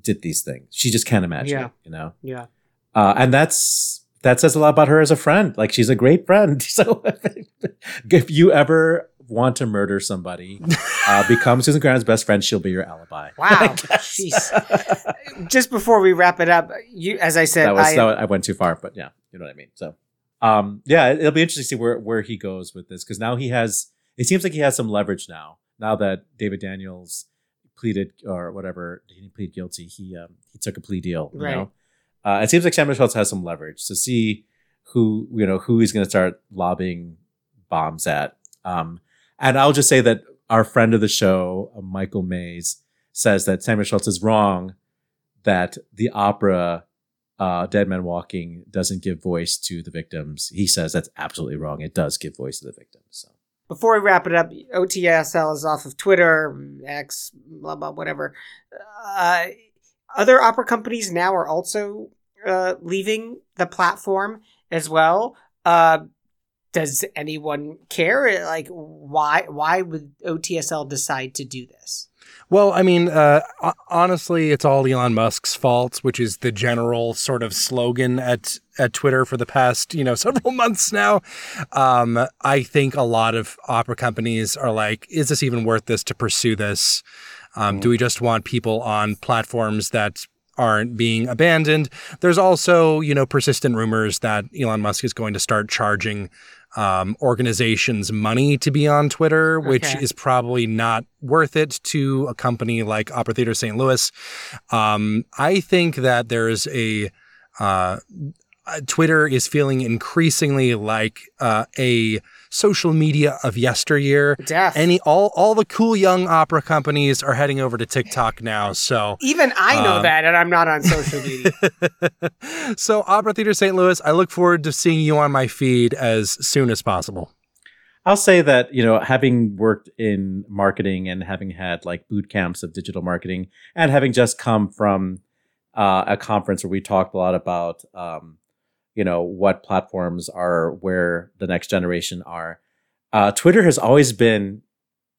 did these things. She just can't imagine Yeah. it, you know? Yeah. Uh, and that's, that says a lot about her as a friend. Like she's a great friend. So if you ever want to murder somebody, uh, become Susan Grant's best friend, she'll be your alibi. Wow. Jeez. Just before we wrap it up, you, as I said, that was, I, that was- I went too far, but yeah, you know what I mean. So, um, yeah, it'll be interesting to see where, where he goes with this. Cause now he has, it seems like he has some leverage now, now that David Daniels pleaded or whatever, he didn't plead guilty. He, um, he took a plea deal, you Right. know? Uh, it seems like Samuel Schultz has some leverage to see who, you know, who he's going to start lobbing bombs at. Um, and I'll just say that our friend of the show, uh, Michael Mayes, says that Samuel Schultz is wrong that the opera uh, Dead Man Walking doesn't give voice to the victims. He says that's absolutely wrong. It does give voice to the victims. So before we wrap it up, OTSL is off of Twitter, X, blah blah, whatever. Uh, other opera companies now are also uh, leaving the platform as well. Uh, does anyone care? Like, why? Why would OTSL decide to do this? Well, I mean, uh, honestly, it's all Elon Musk's fault, which is the general sort of slogan at at Twitter for the past, you know, several months now. Um, I think a lot of opera companies are like, is this even worth this to pursue this? Um, Do we just want people on platforms that aren't being abandoned? There's also, you know, persistent rumors that Elon Musk is going to start charging um, organizations money to be on Twitter, which is probably not worth it to a company like Opera Theater St. Louis. Um, I think that there's a uh, uh, Twitter is feeling increasingly like uh, a social media of yesteryear. Def. Any all all the cool young opera companies are heading over to TikTok now. So Even I know Um, that, and I'm not on social media. so Opera Theater St. Louis, I look forward to seeing you on my feed as soon as possible. I'll say that you know, having worked in marketing and having had like boot camps of digital marketing, and having just come from uh, a conference where we talked a lot about um, you know what platforms are where the next generation are. Uh, Twitter has always been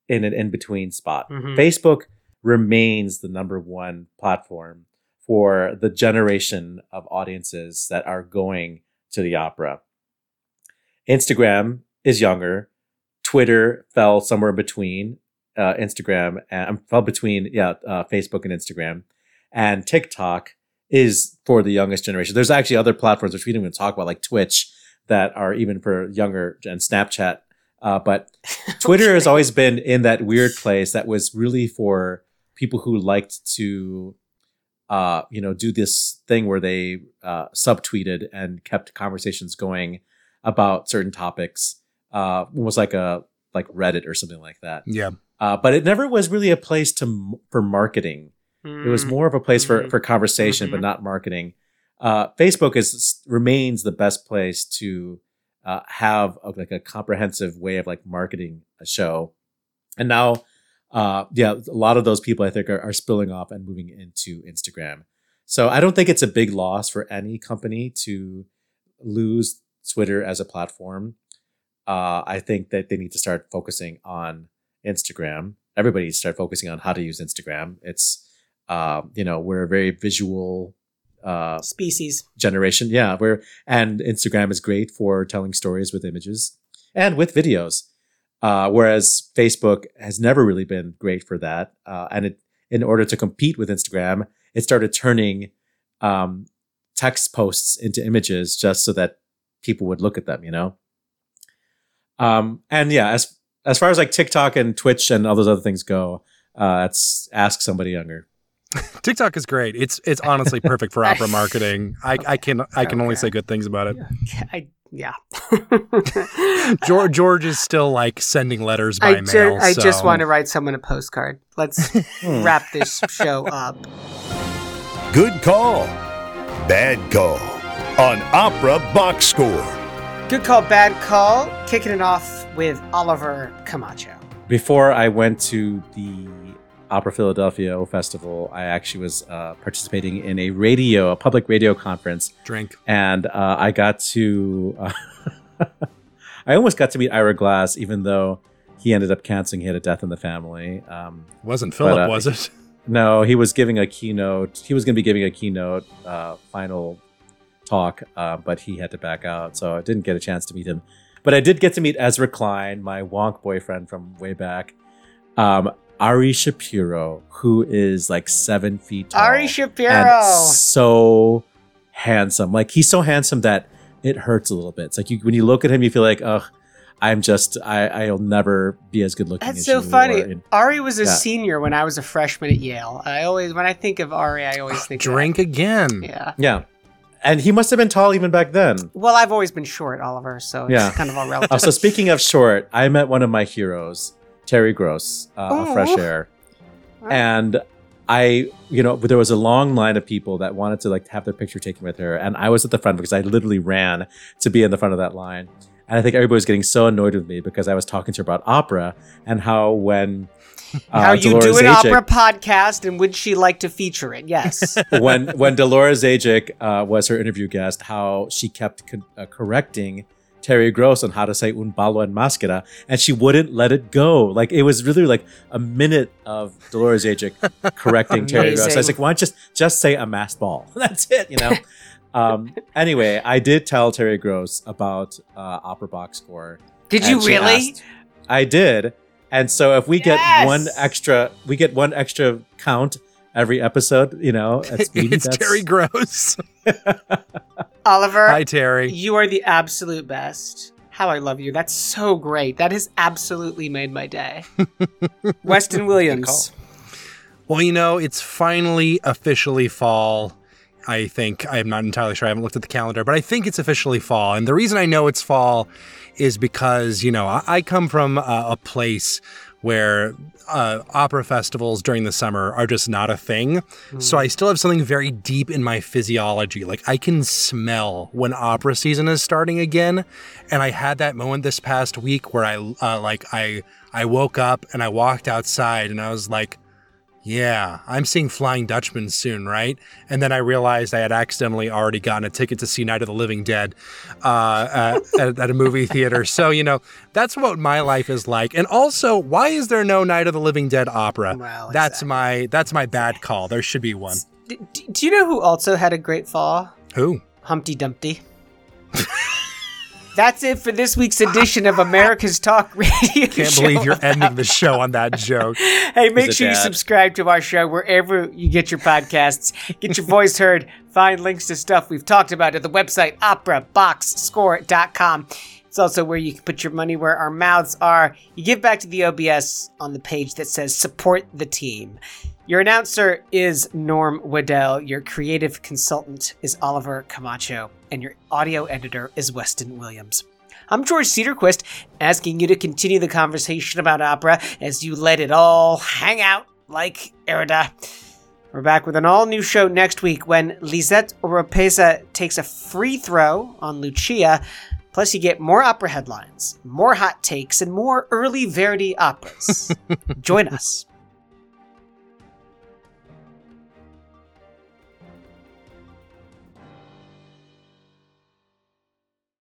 in an in between spot. Mhm. Facebook remains the number one platform for the generation of audiences that are going to the opera. Instagram is younger. Twitter fell somewhere between uh, Instagram and fell between yeah uh, Facebook and Instagram, and TikTok is for the youngest generation. There's actually other platforms which we didn't even talk about, like Twitch, that are even for younger and Snapchat. Uh, but Twitter has always been in that weird place that was really for people who liked to, uh, you know, do this thing where they uh, subtweeted and kept conversations going about certain topics. Uh, almost like a like Reddit or something like that. Yeah. Uh, but it never was really a place to for marketing. It was Mm. more of a place for Mhm. for conversation, but Mhm. not marketing. Uh, Facebook is remains the best place to uh, have a, like a comprehensive way of like marketing a show. And now, uh, yeah, a lot of those people I think are, are spilling off and moving into Instagram. So I don't think it's a big loss for any company to lose Twitter as a platform. Uh, I think that they need to start focusing on Instagram. Everybody needs to start focusing on how to use Instagram. It's, uh, you know, we're a very visual uh, species. generation. Yeah, where and Instagram is great for telling stories with images and with videos, uh, whereas Facebook has never really been great for that. Uh, and it, in order to compete with Instagram, it started turning um, text posts into images just so that people would look at them. You know. Um, and yeah, as as far as like TikTok and Twitch and all those other things go, uh, it's ask somebody younger. TikTok is great. It's it's honestly perfect for opera marketing. I, I can I can only say good things about it. I, yeah. George George is still like sending letters by I, mail. ju- I just want to write someone a postcard. Let's Hmm. wrap this show up. Good call. Bad call. On Opera Box Score. Good call, bad call. Kicking it off with Oliver Camacho. before I went to the Opera Philadelphia Festival, I actually was uh, participating in a radio, a public radio conference, Drink. and uh, I got to, uh, I almost got to meet Ira Glass, even though he ended up canceling. He had a death in the family. Um, Wasn't Philip, uh, was it? no, he was giving a keynote. He was going to be giving a keynote uh, final talk, uh, but he had to back out, so I didn't get a chance to meet him. But I did get to meet Ezra Klein, my wonk boyfriend from way back. Um, Ari Shapiro, who is like seven feet tall. Ari and Shapiro. so handsome. Like he's so handsome that it hurts a little bit. It's like you, when you look at him, you feel like, ugh, I'm just, I, I'll never be as good looking. That's as so you," funny. or in- Ari was a Yeah. senior when I was a freshman at Yale. I always, when I think of Ari, I always think of that. Drink again. Yeah. yeah, and he must have been tall even back then. Well, I've always been short, Oliver, so it's Yeah. kind of all relative. Oh, so speaking of short, I met one of my heroes, Terry Gross, uh, of Oh. Fresh Air, and I, you know, there was a long line of people that wanted to like have their picture taken with her, and I was at the front because I literally ran to be in the front of that line. And I think everybody was getting so annoyed with me because I was talking to her about opera and how when uh, How you Dolores do an Zajick- opera podcast, and would she like to feature it? Yes. when when Dolores Zajick uh, was her interview guest, how she kept co- uh, correcting Terry Gross on how to say un ballo en maschera, and she wouldn't let it go. Like it was really like a minute of Dolores Zajick correcting Terry Gross. I was like, why don't you just just say a masked ball? That's it, you know. um, anyway, I did tell Terry Gross about uh, Opera Box Score. Did you really? asked- I did. And so if we get one extra, we get one extra count every episode. You know, Sweden, it's Terry Gross. Oliver, Hi, Terry. you are the absolute best. How I love you. That's so great. That has absolutely made my day. Weston Williams. Well, you know, it's finally officially fall. I think I'm not entirely sure. I haven't looked at the calendar, but I think it's officially fall. And the reason I know it's fall is because you know I, I come from a, a place where uh, opera festivals during the summer are just not a thing. So I still have something very deep in my physiology. Like I can smell when opera season is starting again. And I had that moment this past week where I uh, like I I woke up and I walked outside and I was like. Yeah, I'm seeing Flying Dutchman soon, right? And then I realized I had accidentally already gotten a ticket to see Night of the Living Dead uh, at, at, a movie theater. So, you know, that's what my life is like. And also, why is there no Night of the Living Dead opera? Well, that's exactly. my that's my bad call. There should be one. D- d- do you know who also had a great fall? Who? Humpty Dumpty. That's it for this week's edition of America's Talk Radio. Can't Show. believe you're ending the show on that joke. Hey, make a sure you subscribe to our show wherever you get your podcasts. Get your voice heard. Find links to stuff we've talked about at the website operaboxscore.com. It's also where you can put your money where our mouths are. You give back to the OBS on the page that says support the team. Your announcer is Norm Waddell. Your creative consultant is Oliver Camacho. And your audio editor is Weston Williams. I'm George Cederquist, asking you to continue the conversation about opera as you let it all hang out like Erda. We're back with an all new show next week when Lisette Oropesa takes a free throw on Lucia. Plus, you get more opera headlines, more hot takes, and more early Verdi operas. Join us.